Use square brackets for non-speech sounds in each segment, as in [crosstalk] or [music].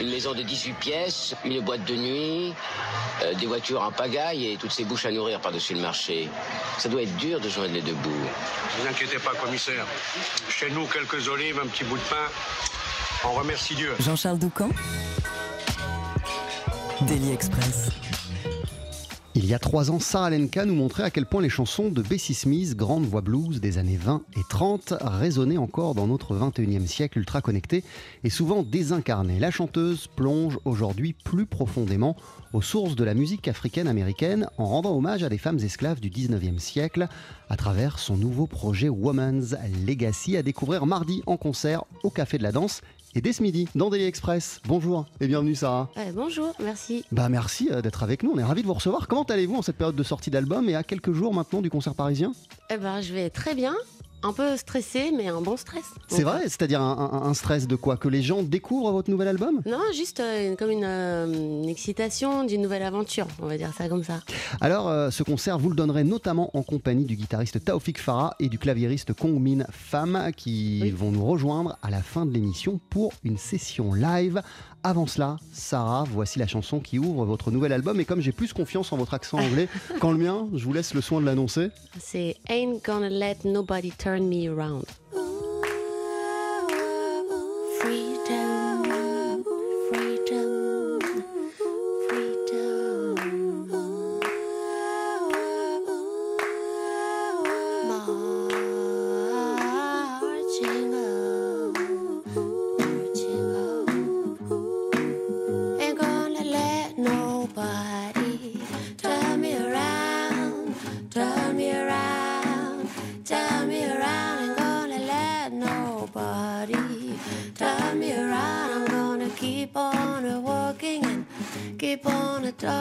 Une maison de 18 pièces, une boîte de nuit, euh, des voitures en pagaille et toutes ces bouches à nourrir par-dessus le marché. Ça doit être dur de joindre les deux bouts. Ne vous inquiétez pas, commissaire. Chez nous, quelques olives, un petit bout de pain. On remercie Dieu. Jean-Charles Doucan. Daily Express. Il y a trois ans, Sarah Lenka nous montrait à quel point les chansons de Bessie Smith, grande voix blues des années 20 et 30, résonnaient encore dans notre 21e siècle ultra connecté et souvent désincarné. La chanteuse plonge aujourd'hui plus profondément aux sources de la musique africaine-américaine en rendant hommage à des femmes esclaves du 19e siècle à travers son nouveau projet Woman's Legacy à découvrir mardi en concert au Café de la Danse et dès ce midi dans Daily Express. Bonjour et bienvenue Sarah. Bonjour, merci. Bah merci euh, d'être avec nous, on est ravis de vous recevoir. Comment allez-vous en cette période de sortie d'album et à quelques jours maintenant du concert parisien? Eh ben, je vais très bien. Un peu stressé, mais un bon stress. C'est vrai C'est-à-dire un, un- un stress de quoi Que les gens découvrent votre nouvel album Non, juste euh, comme une, euh, une excitation d'une nouvelle aventure, on va dire ça comme ça. Alors, euh, ce concert, vous le donnerez notamment en compagnie du guitariste Taoufik Farah et du claviériste Kong Min Pham qui Oui. vont nous rejoindre à la fin de l'émission pour une session live. Avant cela, Sarah, voici la chanson qui ouvre votre nouvel album. Et comme j'ai plus confiance en votre accent anglais [laughs] qu'en le mien, je vous laisse le soin de l'annoncer. C'est Ain't Gonna Let Nobody Turn Me Around.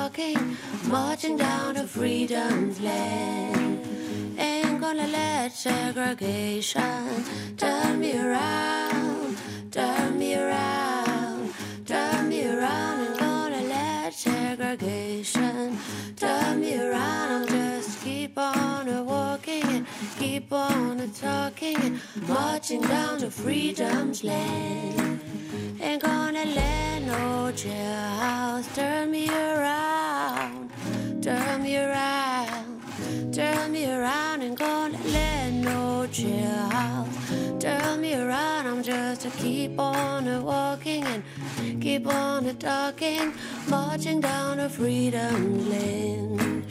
Talking, marching down to freedom's land. Ain't gonna let segregation turn me around, turn me around, turn me around. Ain't gonna let segregation turn me around. Keep on talking and marching down to freedom's land. Ain't gonna let no jailhouse turn me around, turn me around, turn me around. Ain't gonna let no jailhouse turn me around. I'm just to keep on walking and keep on talking, marching down to freedom's land.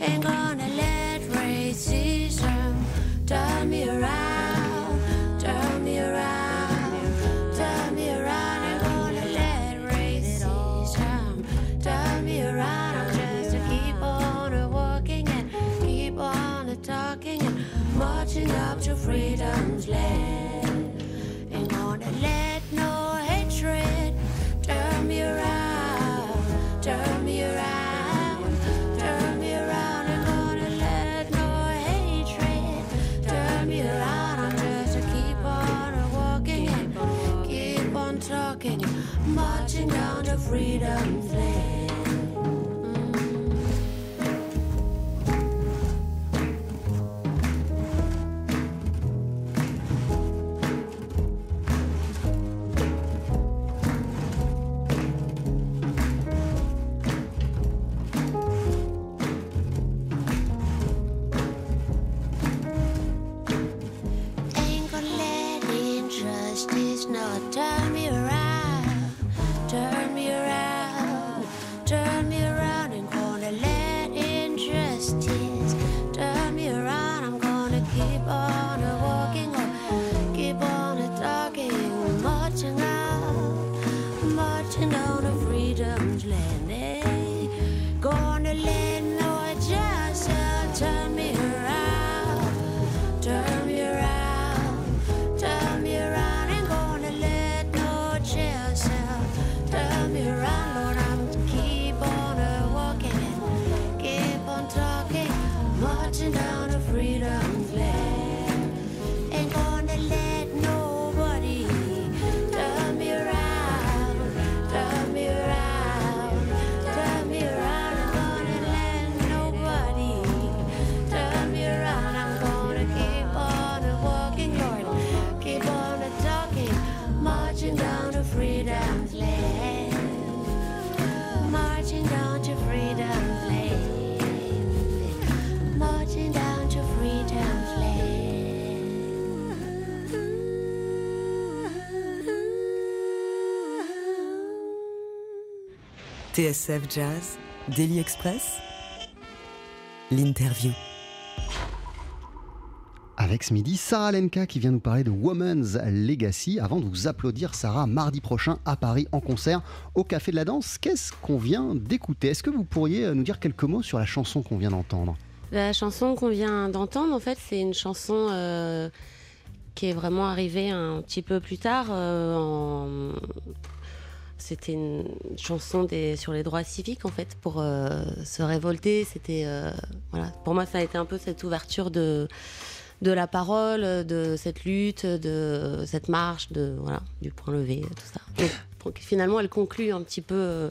Ain't gonna let racism turn me around, turn me around, turn me around. Ain't gonna let racism turn me around. I'm just a keep on walking and keep on talking and marching up to freedom's TSF Jazz, Daily Express, l'interview. Avec ce midi, Sarah Lenka qui vient nous parler de Woman's Legacy. Avant de vous applaudir, Sarah, mardi prochain à Paris en concert au Café de la Danse, qu'est-ce qu'on vient d'écouter? Est-ce que vous pourriez euh, nous dire quelques mots sur la chanson qu'on vient d'entendre? La chanson qu'on vient d'entendre, en fait, c'est une chanson euh, qui est vraiment arrivée un petit peu plus tard. euh, en- C'était une chanson des... sur les droits civiques, en fait, pour euh, se révolter. C'était, euh, voilà. Pour moi, ça a été un peu cette ouverture de de la parole, de cette lutte, de cette marche, de voilà, du point levé, tout ça. Donc, finalement, elle conclut un petit peu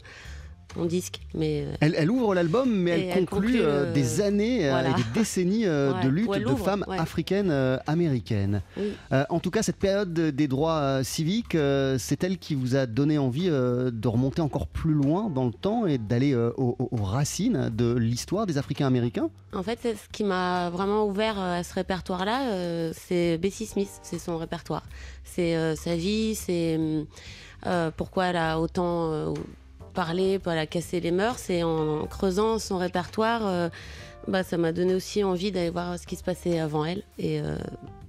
mon disque, mais euh, elle, elle ouvre l'album, mais elle, elle conclut, conclut, euh, euh, des années voilà. et des décennies [laughs] Ouais, de lutte de femmes ouais. africaines euh, américaines. oui. Euh, en tout cas, cette période de- des droits civiques, c'est elle qui vous a donné envie de remonter encore plus loin dans le temps et d'aller aux, racines de l'histoire des Africains américains En fait, ce qui m'a vraiment ouvert à ce répertoire-là, c'est Bessie Smith, c'est son répertoire. C'est sa vie, c'est pourquoi elle a autant euh, parlé, pourquoi elle a cassé les mœurs. Et en, creusant son répertoire, euh, bah, ça m'a donné aussi envie d'aller voir ce qui se passait avant elle. Et euh,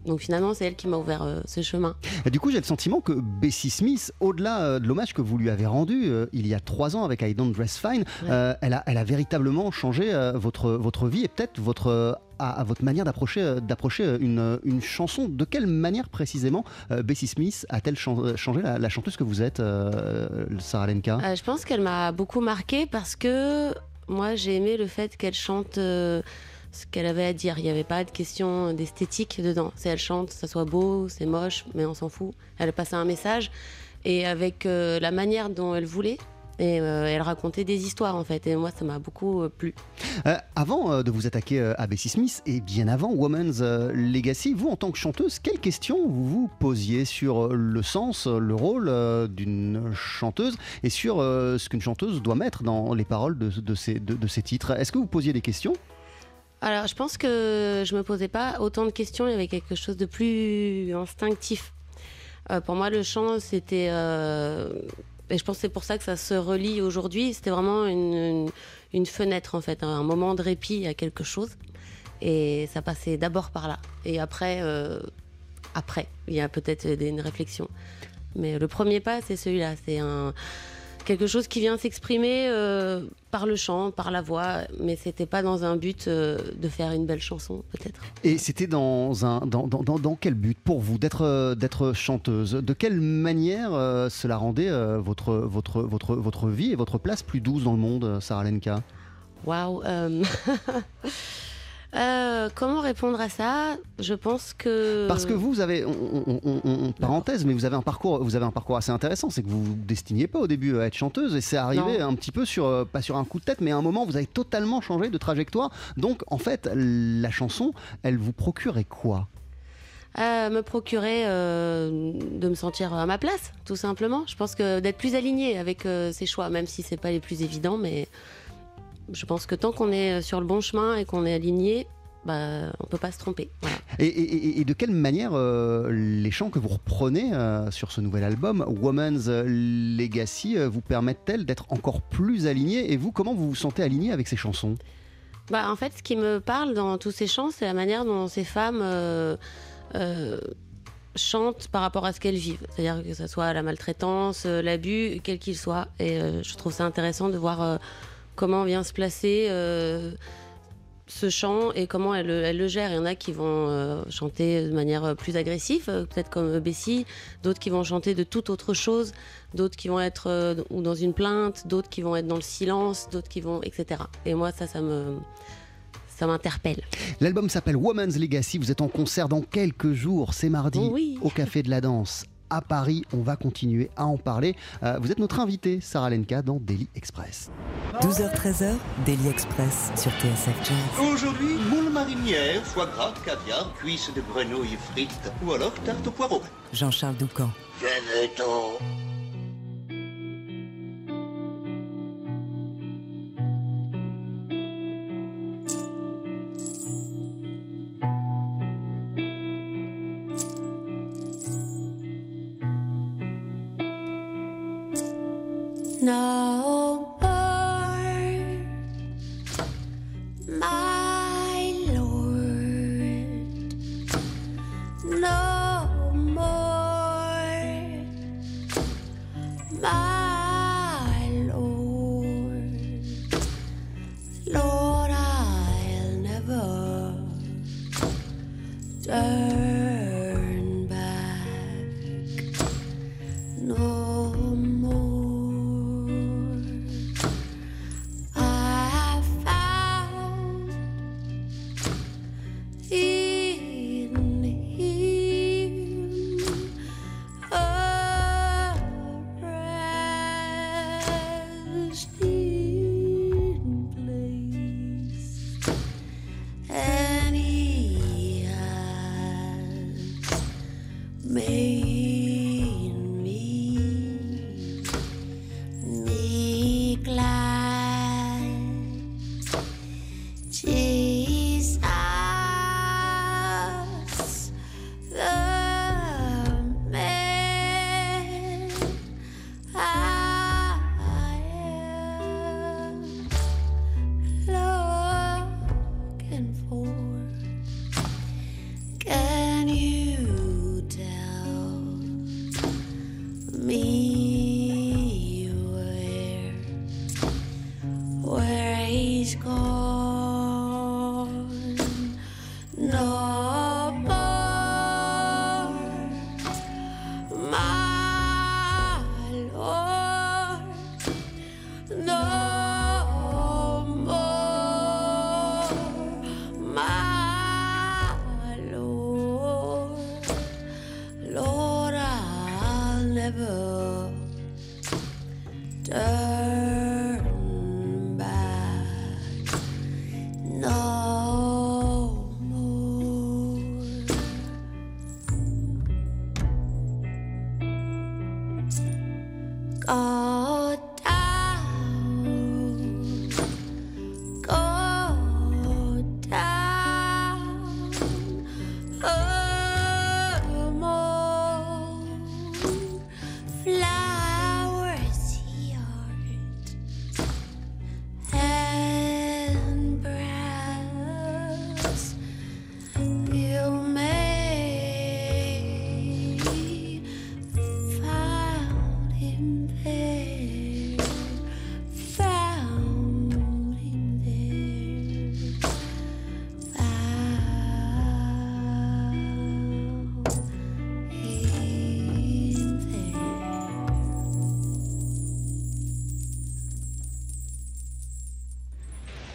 donc finalement, c'est elle qui m'a ouvert euh, ce chemin. Et du coup, j'ai le sentiment que Bessie Smith, au-delà euh, de l'hommage que vous lui avez rendu euh, il y a trois ans avec I Don't Dress Fine, Ouais. elle, a, elle a véritablement changé votre, votre vie et peut-être votre, à, à votre manière d'approcher, d'approcher une, une chanson. De quelle manière précisément Bessie Smith a-t-elle chan- changé la, la chanteuse que vous êtes, Sarah Lenka? Je pense qu'elle m'a beaucoup marqué parce que moi j'ai aimé le fait qu'elle chante ce qu'elle avait à dire. Il n'y avait pas de question d'esthétique dedans. C'est elle chante, ça soit beau, c'est moche, mais on s'en fout. Elle passait un message et avec euh, la manière dont elle voulait. Et euh, elle racontait des histoires en fait. Et moi ça m'a beaucoup euh, plu. Avant de vous attaquer à Bessie Smith et bien avant Woman's Legacy, vous en tant que chanteuse, quelles questions vous vous posiez sur le sens, le rôle d'une chanteuse et sur ce qu'une chanteuse doit mettre dans les paroles de, ces titres? Est-ce que vous posiez des questions? Alors, je pense que je me posais pas autant de questions. Il y avait quelque chose de plus instinctif. Euh, pour moi, le chant, c'était. euh, et je pense que c'est pour ça que ça se relie aujourd'hui. C'était vraiment une, une, fenêtre, en fait, un moment de répit à quelque chose. Et ça passait d'abord par là. Et après, euh, après, il y a peut-être une réflexion. Mais le premier pas, c'est celui-là. C'est un quelque chose qui vient s'exprimer euh, par le chant, par la voix, mais c'était pas dans un but euh, de faire une belle chanson, peut-être. Et c'était dans, un, dans, dans, dans- quel but pour vous d'être euh, d'être chanteuse? De quelle manière cela rendait votre, votre, votre, votre vie et votre place plus douce dans le monde, Sarah Lenka? Waouh. [laughs] euh, comment répondre à ça? Je pense que Parce que vous avez, on- on- on- on- parenthèse, mais vous avez un parcours, vous avez un parcours assez intéressant. C'est que vous vous destiniez pas au début à être chanteuse et c'est arrivé Non. un petit peu sur, euh, pas sur un coup de tête, mais à un moment vous avez totalement changé de trajectoire. Donc en fait, la chanson, elle vous procurait quoi? Euh, me procurer euh, de me sentir à ma place, tout simplement. Je pense que d'être plus aligné avec euh, ses choix, même si c'est pas les plus évidents, mais je pense que tant qu'on est sur le bon chemin et qu'on est aligné, bah, on peut pas se tromper. Voilà. et, et- et- et de quelle manière euh, les chants que vous reprenez euh, sur ce nouvel album, Woman's Legacy, euh, vous permettent-elles d'être encore plus aligné Et vous, comment vous vous sentez aligné avec ces chansons? Bah, en fait, ce qui me parle dans tous ces chants, c'est la manière dont ces femmes euh, euh, chantent par rapport à ce qu'elles vivent. C'est-à-dire que ce soit la maltraitance, euh, l'abus, quel qu'il soit. Et euh, je trouve ça intéressant de voir euh, comment vient se placer euh, ce chant et comment elle, elle le gère. Il y en a qui vont euh, chanter de manière plus agressive, euh, peut-être comme Bessie, d'autres qui vont chanter de toute autre chose, d'autres qui vont être euh, ou dans une plainte, d'autres qui vont être dans le silence, d'autres qui vont, etc. Et moi, ça, ça me, ça m'interpelle. L'album s'appelle Woman's Legacy. Vous êtes en concert dans quelques jours. C'est mardi Oui. au Café de la Danse à Paris. On va continuer à en parler. Euh, vous êtes notre invitée, Sarah Lenka, dans Daily Express. 12h-13h, Daily Express sur TSF Jazz. Aujourd'hui, moule marinière, foie gras, caviar, cuisses de grenouille frites ou alors tarte au poireau. Jean-Charles Doucan. Venez-t'en No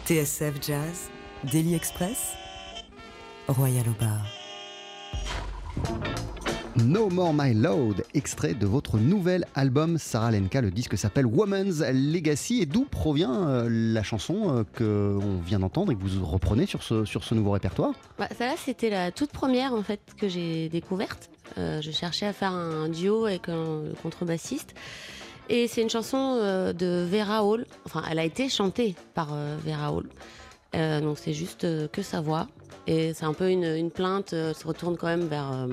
TSF Jazz, Daily Express, Royal au bar. No More My Load, extrait de votre nouvel album Sarah Lenka. Le disque s'appelle Woman's Legacy. Et d'où provient euh, la chanson euh, que on vient d'entendre et que vous reprenez sur ce, sur ce nouveau répertoire? Bah, ça là, c'était la toute première en fait que j'ai découverte. Euh, je cherchais à faire un duo avec un contrebassiste. Et c'est une chanson euh, de Vera Hall. Enfin, elle a été chantée par euh, Vera Hall. Euh, donc c'est juste euh, que sa voix. Et c'est un peu une, plainte. se retourne quand même vers,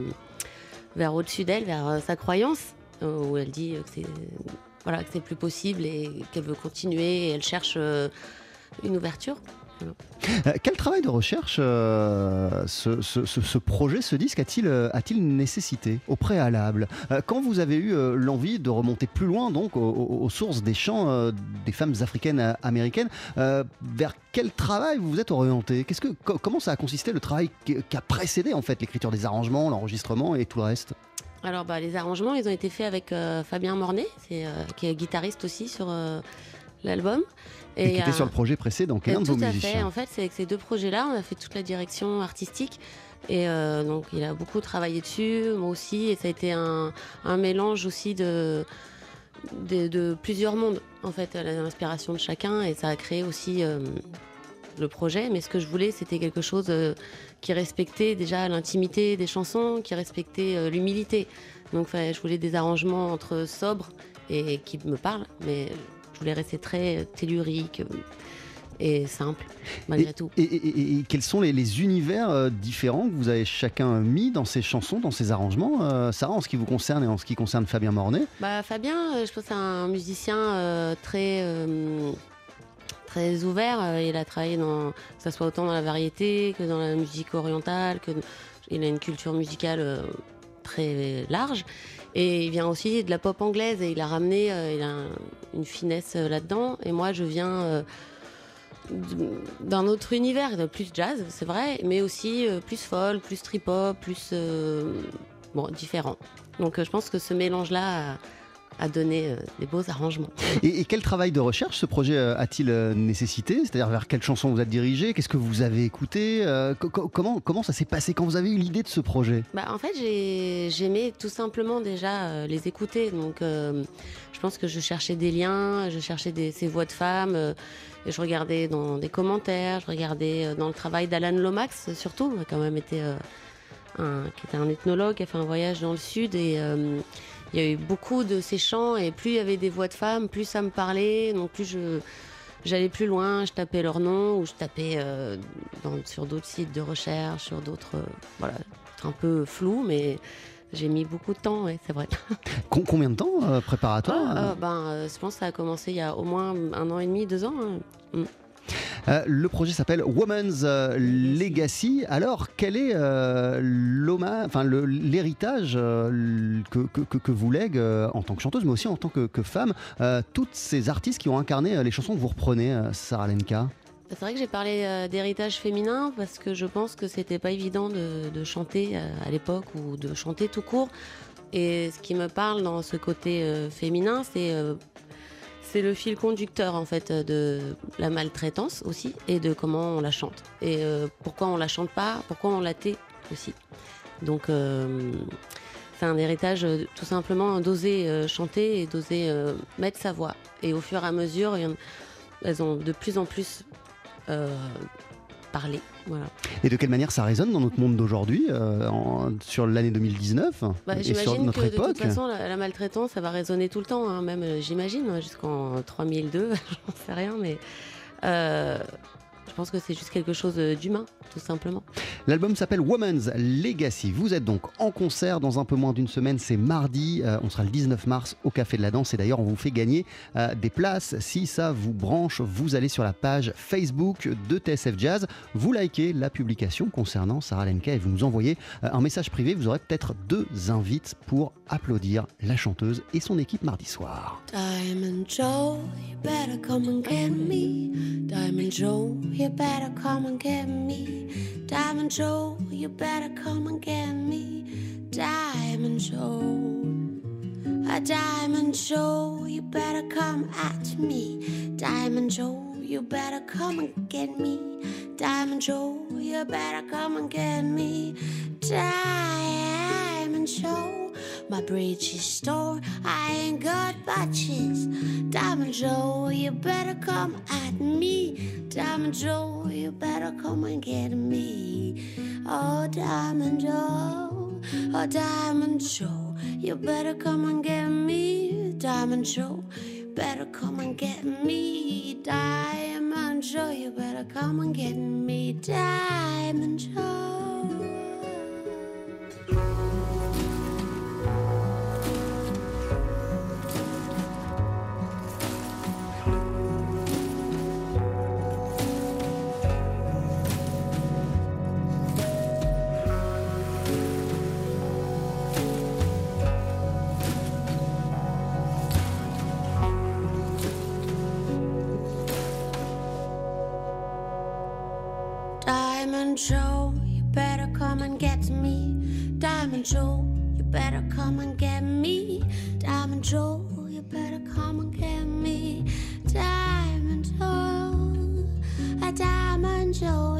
vers au-dessus d'elle, vers sa croyance, où elle dit que c'est voilà plus possible et qu'elle veut continuer. Et elle cherche une ouverture. Euh, Quel travail de recherche euh, ce, projet, ce disque a-t-il euh, a-t-il nécessité au préalable Quand vous avez eu l'envie de remonter plus loin, donc aux, sources des chants des femmes africaines américaines, vers quel travail vous vous êtes orienté? Qu'est-ce que co- comment ça a consisté le travail qui, a précédé en fait l'écriture des arrangements, l'enregistrement et tout le reste? Alors, bah, les arrangements, ils ont été faits avec Fabien Mornay, qui est guitariste aussi sur l'album. Et, qui il y était a- sur le projet précédent, qui est Et un de tout vos à fait. musiciens. En fait, c'est avec ces deux projets-là, on a fait toute la direction artistique. Et euh, donc, il a beaucoup travaillé dessus, moi aussi. Et ça a été un, un mélange aussi de, de, de plusieurs mondes, en fait, à l'inspiration de chacun. Et ça a créé aussi euh, le projet. Mais ce que je voulais, c'était quelque chose euh, qui respectait déjà l'intimité des chansons, qui respectait euh, l'humilité. Donc, je voulais des arrangements entre sobres et qui me parlent. Mais voulais rester très tellurique euh, et simple, malgré tout. Et, et- et- et quels sont les, les univers euh, différents que vous avez chacun mis dans ces chansons, dans ces arrangements euh, Sarah, en ce qui vous concerne et en ce qui concerne Fabien Mornay? Bah, Fabien, euh, je pense c'est un musicien euh, très, euh, très ouvert. Euh, Il a travaillé dans, que ce soit autant dans la variété que dans la musique orientale. Que, il a une culture musicale euh, très large. Et il vient aussi de la pop anglaise et il a ramené, euh, une finesse euh, là-dedans. Et moi, je viens euh, d'un autre univers, plus jazz, c'est vrai, mais aussi plus folk, plus trip-hop, plus bon, différent. Donc je pense que ce mélange-là a donné euh, des beaux arrangements. Et, et quel travail de recherche ce projet euh, a-t-il euh, nécessité? C'est-à-dire vers quelle chanson vous êtes dirigé? Qu'est-ce que vous avez écouté co- co- comment, comment ça s'est passé quand vous avez eu l'idée de ce projet? Bah, en fait, j'ai- j'aimais tout simplement déjà les écouter. Donc, euh, je pense que je cherchais des liens, je cherchais des, ces voix de femmes. euh, et je regardais dans des commentaires, je regardais dans le travail d'Alan Lomax, surtout, qui a quand même été euh, un, qui était un ethnologue, qui a fait un voyage dans le sud. Et il y a eu beaucoup de ces chants. Et plus il y avait des voix de femmes, plus ça me parlait. Donc, plus je. J'allais plus loin, je tapais leur nom ou je tapais euh, dans- sur d'autres sites de recherche, sur d'autres. euh, voilà, un peu flou, mais j'ai mis beaucoup de temps, ouais, c'est vrai. [laughs] Com- Combien de temps euh, préparatoire Ah, ben, euh, je pense que ça a commencé il y a au moins un an et demi, deux ans. hein. Mm. Euh, le projet s'appelle Woman's euh, Legacy. Alors, quel est euh, l'héritage que, vous lègue en tant que chanteuse, mais aussi en tant que, femme, toutes ces artistes qui ont incarné les chansons que vous reprenez, Sarah Lenka? C'est vrai que j'ai parlé d'héritage féminin parce que je pense que c'était pas évident de, chanter à l'époque ou de chanter tout court. Et ce qui me parle dans ce côté féminin, c'est c'est le fil conducteur en fait de la maltraitance aussi et de comment on la chante et euh, pourquoi on la chante pas, pourquoi on la tait aussi. Donc euh, c'est un héritage euh, tout simplement d'oser chanter et d'oser mettre sa voix. Et au fur et à mesure, elles ont de plus en plus Voilà. Et de quelle manière ça résonne dans notre monde d'aujourd'hui, euh, sur l'année 2019 Bah, et sur notre que de époque? toute façon, la, la maltraitance, ça va résonner tout le temps, hein, même euh, j'imagine, hein, jusqu'en 3002, [laughs] j'en sais rien, mais euh, je pense que c'est juste quelque chose euh, d'humain, tout simplement. L'album s'appelle Woman's Legacy. Vous êtes donc en concert dans un peu moins d'une semaine, c'est mardi, euh, on sera le 19 mars au Café de la Danse et d'ailleurs on vous fait gagner euh, des places. Si ça vous branche, vous allez sur la page Facebook de TSF Jazz, vous likez la publication concernant Sarah Lenka et vous nous envoyez euh, un message privé, vous aurez peut-être deux invites pour applaudir la chanteuse et son équipe mardi soir. Diamond Joe, you better come and get me. Diamond Joe, you better come and get me. Diamond Joe, you better come and get me. Diamond Joe. A Diamond Joe, you better come at me. Diamond Joe, you better come and get me. Diamond Joe, you better come and get me. Diamond Joe, my bridge is store. I ain't got batches. Diamond Joe, you better come at me. Diamond Joe, you better come and get me. Oh, Diamond Joe, oh, Diamond Joe, you better come and get me. Diamond Joe, you better come and get me. Diamond Joe, you better come and get me. Diamond Joe. And get me. Diamond Joe, you better come and get me. Diamond Joe, you better come and get me. Diamond Joe, a Diamond Joe,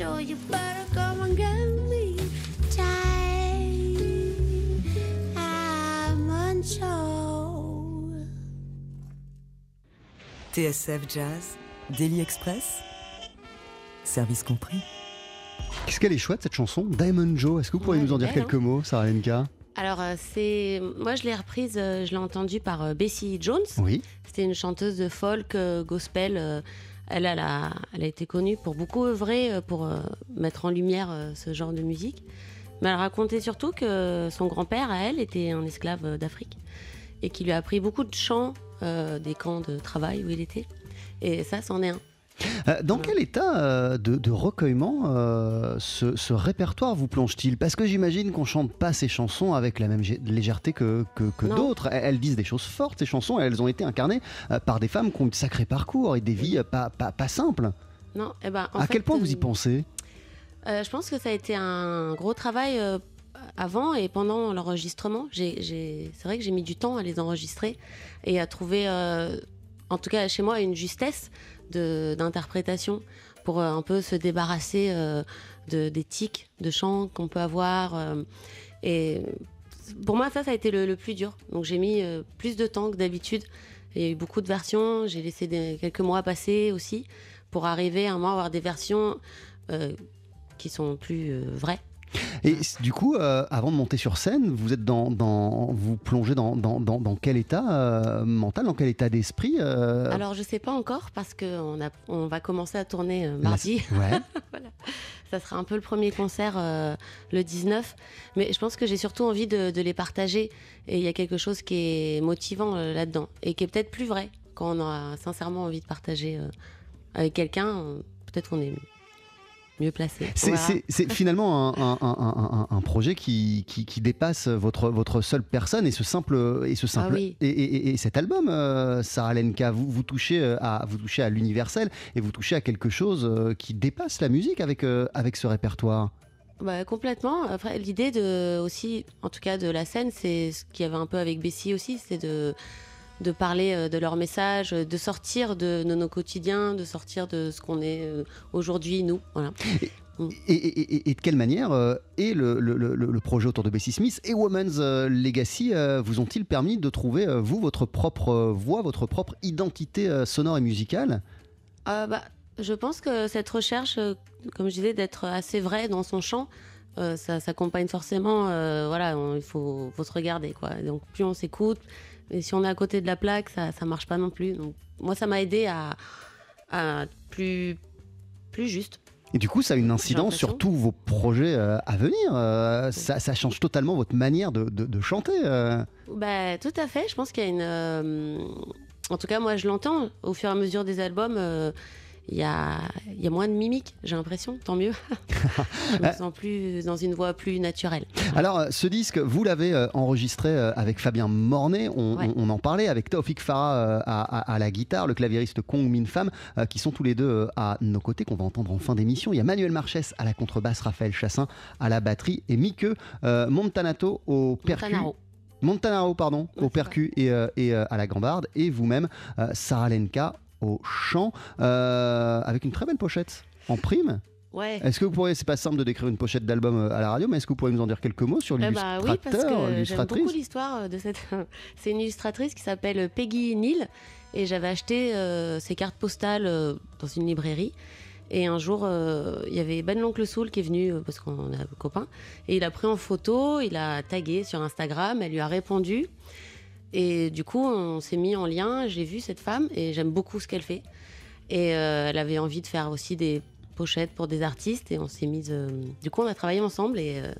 You better come and get me. TSF Jazz, Daily Express, service compris. Qu'est-ce qu'elle est chouette cette chanson Diamond Joe, est-ce que vous pourriez Ouais, nous en dire belle, quelques mots, Sarah Lenka? Alors, euh, c'est. Moi, je l'ai reprise, euh, je l'ai entendue par euh, Bessie Jones. Oui. C'était une chanteuse de folk, euh, gospel. Elle, a, été connue pour beaucoup œuvrer euh, pour euh, mettre en lumière euh, ce genre de musique. Mais elle racontait surtout que son grand-père, à elle, était un esclave d'Afrique et qui lui a appris beaucoup de chants des camps de travail où il était. Et ça, c'en est un. Euh, Dans quel état euh, de, de recueillement euh, ce, ce répertoire vous plonge-t-il? Parce que j'imagine qu'on chante pas ces chansons avec la même légèreté que, que, que Non. d'autres. Elles, disent des choses fortes, ces chansons, et elles ont été incarnées par des femmes qui ont eu de sacrés parcours et des vies pas, pas, pas simples. Non, eh ben, en à fait, quel point vous y pensez? Euh, je pense que ça a été un gros travail euh, avant et pendant l'enregistrement. C'est vrai que j'ai mis du temps à les enregistrer et à trouver, en tout cas chez moi, une justesse d'interprétation pour euh, un peu se débarrasser euh, de, des tics de chant qu'on peut avoir. euh, et pour moi, ça, ça a été le, plus dur. Donc j'ai mis plus de temps que d'habitude. Il y a eu beaucoup de versions. J'ai laissé quelques mois passer aussi pour arriver à à avoir des versions qui sont plus vraies. Et du coup, euh, avant de monter sur scène, vous êtes dans, dans vous plongez dans, dans, dans, dans quel état euh, mental, dans quel état d'esprit euh, Alors je sais pas encore parce que on, a, on va commencer à tourner la- mardi. Ouais. [laughs] Ça sera un peu le premier concert le 19. Mais je pense que j'ai surtout envie de, de les partager. Et il y a quelque chose qui est motivant là-dedans. Et qui est peut-être plus vrai quand on a sincèrement envie de partager avec quelqu'un. peut-être qu'on est mieux placé. C'est Voilà. [laughs] finalement un, un- un- un- un projet qui, qui, qui dépasse votre, votre seule personne et ce simple et ce simple Ah oui. et, et- et cet album, euh, Sarah Lenka, vous, vous touchez euh, à vous touchez à l'universel et vous touchez à quelque chose euh, qui dépasse la musique avec euh, avec ce répertoire. Bah, complètement. Après, l'idée de aussi, en tout cas de la scène, c'est ce qu'il y avait un peu avec Bessie aussi, c'est de de parler euh, de leur message, euh, de sortir de, de nos quotidiens, de sortir de ce qu'on est euh, aujourd'hui, nous. Voilà. Et, et- et- et de quelle manière euh, et le, le- le- le projet autour de Bessie Smith et Woman's Legacy euh, vous ont-ils permis de trouver euh, vous votre propre voix, votre propre identité sonore et musicale? Bah, je pense que cette recherche, comme je disais, d'être assez vrai dans son chant, ça s'accompagne forcément. voilà, il faut, faut se regarder, quoi. Donc plus on s'écoute, et si on est à côté de la plaque, ça, ça marche pas non plus. Donc moi, ça m'a aidé à, à être plus, plus juste. Et du coup, ça a une incidence sur tous vos projets euh, à venir. Euh, ça, ça change totalement votre manière de, de- de chanter. euh. Bah, tout à fait. Je pense qu'il y a une. En tout cas, moi, je l'entends. Au fur et à mesure des albums, il y, a... il y a moins de mimiques, j'ai l'impression. Tant mieux. [laughs] je me sens plus dans une voix plus naturelle. Alors, euh, ce disque, vous l'avez euh, enregistré euh, avec Fabien Mornay. On, Ouais. on- on en parlait avec Taufik Farah à, à- à la guitare, le claviériste Kong Min Pham, qui sont tous les deux à nos côtés, qu'on va entendre en fin d'émission. Il y a Manuel Marchès à la contrebasse, Raphaël Chassin à la batterie et Mike euh, Montanato au percu. Montanaro. Pardon, Ouais, au percu et, euh, et, euh, à la gambarde, et vous-même, Sarah Lenka, au chant, euh, avec une très belle pochette en prime. Ouais. Est-ce que vous pourriez, c'est pas simple de décrire une pochette d'album euh, à la radio, mais est-ce que vous pourriez nous en dire quelques mots sur Eh l'illustrateur, bah oui, parce que j'aime beaucoup l'histoire euh, de cette. [laughs] C'est une illustratrice qui s'appelle Peggy Neal et j'avais acheté euh, ses cartes postales euh, dans une librairie. Et un jour, euh, il y avait Ben l'oncle Soul qui est venu parce qu'on est copains et il a pris en photo, il a tagué sur Instagram, elle lui a répondu. Et du coup, on s'est mis en lien. J'ai vu cette femme et j'aime beaucoup ce qu'elle fait. Et euh, elle avait envie de faire aussi des pochettes pour des artistes et on s'est mise. euh, Du coup, on a travaillé ensemble et, euh,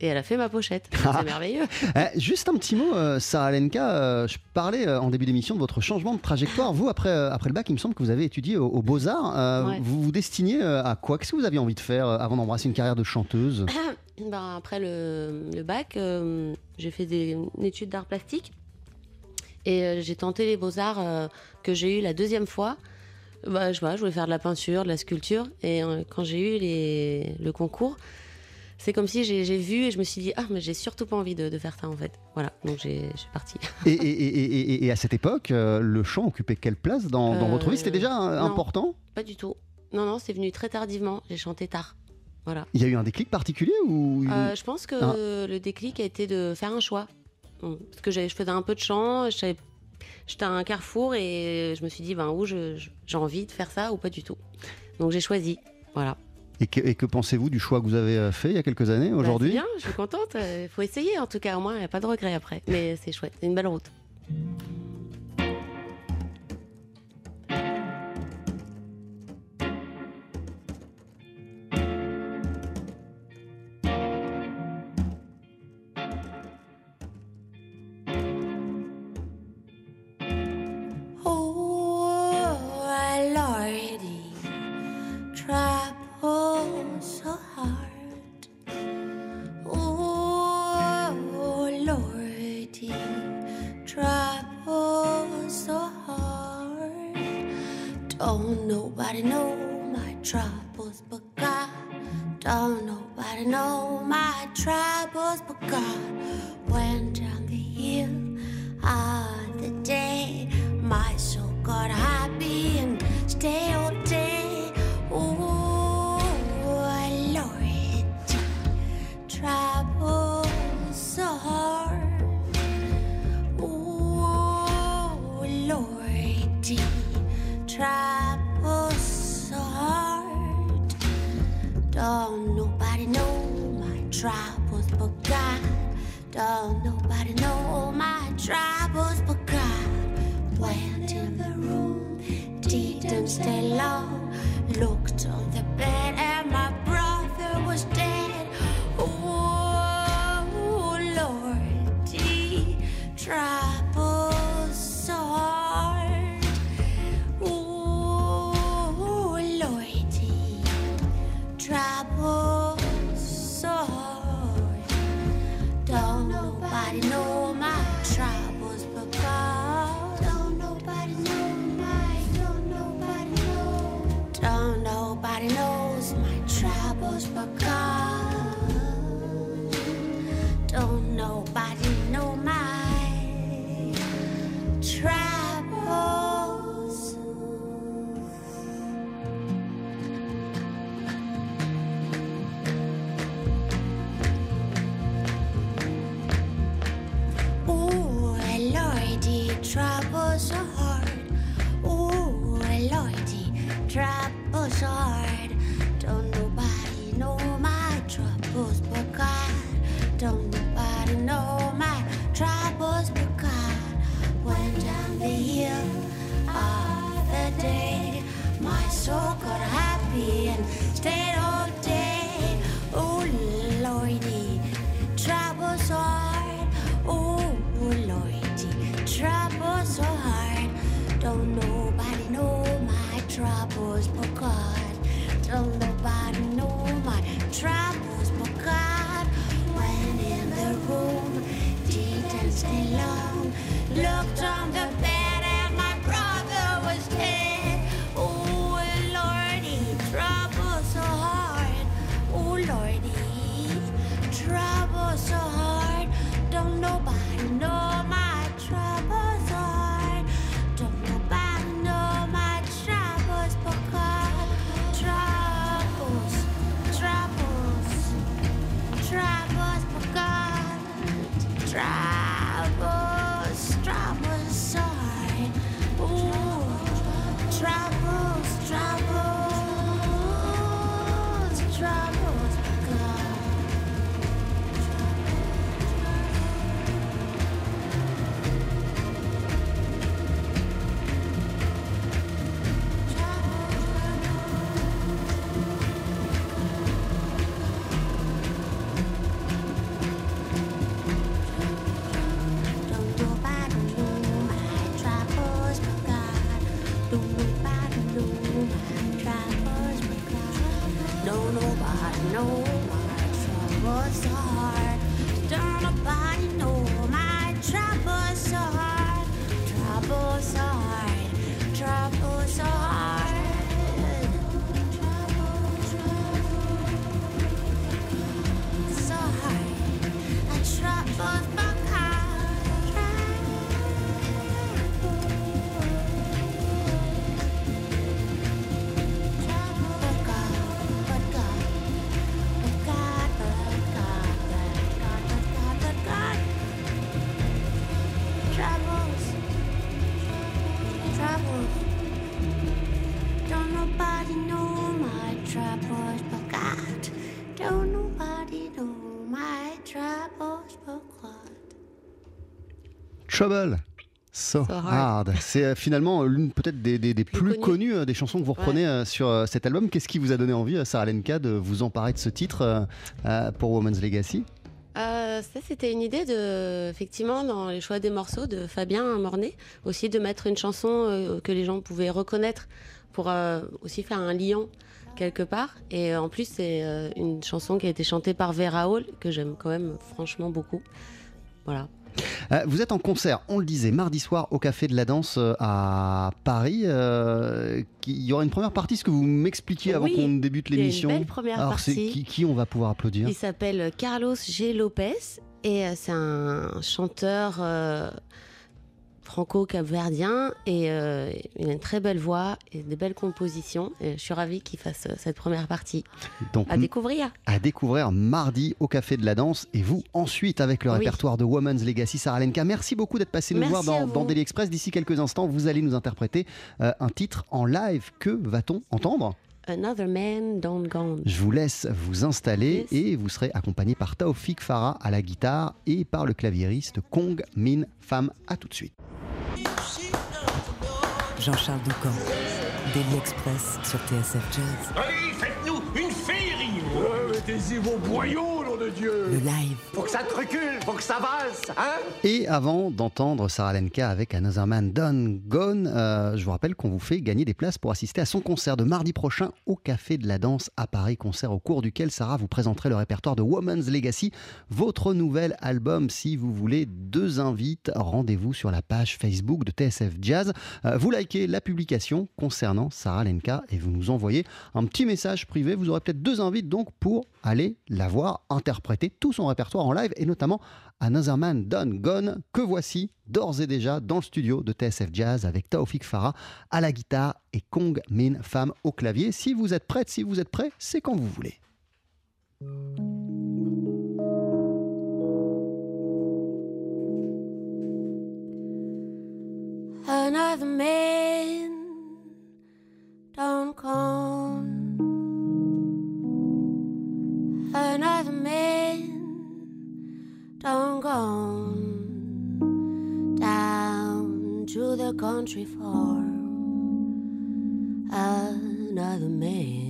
et elle a fait ma pochette. [laughs] C'est merveilleux. Eh, juste un petit mot, euh, Sarah Lenka, je parlais en début d'émission de votre changement de trajectoire. Vous, après, après le bac, il me semble que vous avez étudié au- aux Beaux-Arts. Ouais. Vous vous destiniez à quoi? Qu'est-ce que vous aviez envie de faire avant d'embrasser une carrière de chanteuse? [coughs] Ben, après le, le bac, j'ai fait des une étude d'art plastique. Et euh, j'ai tenté les beaux-arts euh, que j'ai eu la deuxième fois. Bah, je, pas, je voulais faire de la peinture, de la sculpture. Et euh, quand j'ai eu les, le concours, c'est comme si j'ai vu et je me suis dit, ah, mais j'ai surtout pas envie de, de faire ça en fait. Voilà, donc j'ai- partie. [laughs] Et, et- et- et- et à cette époque, euh, le chant occupait quelle place dans, dans votre vie? C'était déjà non. important? Pas du tout. Non, non, c'est venu très tardivement. J'ai chanté tard. Voilà. Il y a eu un déclic particulier ou Euh, je pense que Ah. le déclic a été de faire un choix. Bon, Parce que je faisais un peu de chant, j'étais à un carrefour et je me suis dit, ben, où j'ai envie de faire ça ou pas du tout. Donc j'ai choisi. Voilà. Et que, pensez-vous du choix que vous avez euh, fait il y a quelques années, Bah, aujourd'hui? bien, je suis contente. Il faut essayer en tout cas, au moins, il n'y a pas de regret après. Mais c'est chouette, c'est une belle route. Don't nobody know my troubles but God. Don't nobody know my troubles but God. Went down the hill on troubles but God. Don't nobody know all my troubles but God. Went in the room, didn't stay long. Looked on the bed Looked on the Don't nobody know my troubles so Trouble. So, So hard. hard. C'est euh, finalement euh, l'une peut-être des, des- des plus, Plus connues euh, des chansons que vous reprenez sur cet album. Qu'est-ce qui vous a donné envie, Sarah Lenka, de vous emparer de ce titre pour Woman's Legacy? Euh, ça, c'était une idée de, effectivement, dans les choix des morceaux de Fabien Mornay, aussi de mettre une chanson euh, que les gens pouvaient reconnaître pour euh, aussi faire un lien quelque part. Et en plus, c'est une chanson qui a été chantée par Vera Hall, que j'aime quand même franchement beaucoup. Voilà. Euh, Vous êtes en concert, on le disait, mardi soir au Café de la Danse euh, à Paris. Euh, Il y aura une première partie, ce que vous m'expliquiez avant Oui, qu'on débute a une l'émission. belle première Alors, partie. qui, qui on va pouvoir applaudir Il s'appelle Carlos G. Lopez et c'est un chanteur franco-capverdien et euh, il a une très belle voix et des belles compositions. Et je suis ravie qu'il fasse euh, cette première partie Donc, à découvrir. à découvrir mardi au Café de la Danse et vous ensuite avec le Oui. répertoire de Woman's Legacy Sarah Lenka. Merci beaucoup d'être passé nous Merci voir dans, dans Daily Express. D'ici quelques instants, vous allez nous interpréter euh, un titre en live. Que va-t-on entendre? Another Man Don't Gone. Je vous laisse vous installer Yes. et vous serez accompagné par Taufik Farah à la guitare et par le claviériste Kong Min Pham. À tout de suite. Jean-Charles Doucan. Daily Express sur TSF Jazz. Allez, Mettez-y vos boyaux, nom de Dieu Le live. Faut que ça te recule, faut que ça valse, hein? Et avant d'entendre Sarah Lenka avec Another Man Done Gone, euh, je vous rappelle qu'on vous fait gagner des places pour assister à son concert de mardi prochain au Café de la Danse à Paris, concert au cours duquel Sarah vous présenterait le répertoire de Woman's Legacy, votre nouvel album. Si vous voulez deux invites, rendez-vous sur la page Facebook de TSF Jazz. Euh, vous likez la publication concernant Sarah Lenka et vous nous envoyez un petit message privé. Vous aurez peut-être deux invites donc pour aller la voir interpréter tout son répertoire en live et notamment Another Man Done Gone que voici d'ores et déjà dans le studio de TSF Jazz avec Taufik Farah à la guitare et Kong Min Pham au clavier. Si vous êtes prête, si vous êtes prêt, c'est quand vous voulez. Don't go down to the country farm. Another man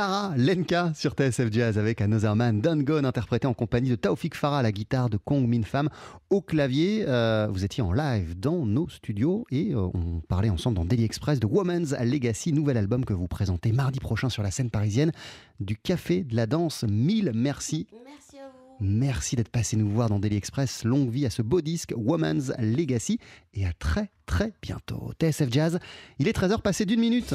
Sarah Lenka sur TSF Jazz avec Another Man Done Gone interprété en compagnie de Taufik Farah à la guitare, de Kong Min Pham au clavier. Euh, vous étiez en live dans nos studios et euh, on parlait ensemble dans Daily Express de Woman's Legacy, nouvel album que vous présentez mardi prochain sur la scène parisienne du Café de la Danse. Mille merci. Merci à vous. Merci d'être passé nous voir dans Daily Express. Longue vie à ce beau disque Woman's Legacy et à très très bientôt. TSF Jazz, il est 13h passé d'une minute.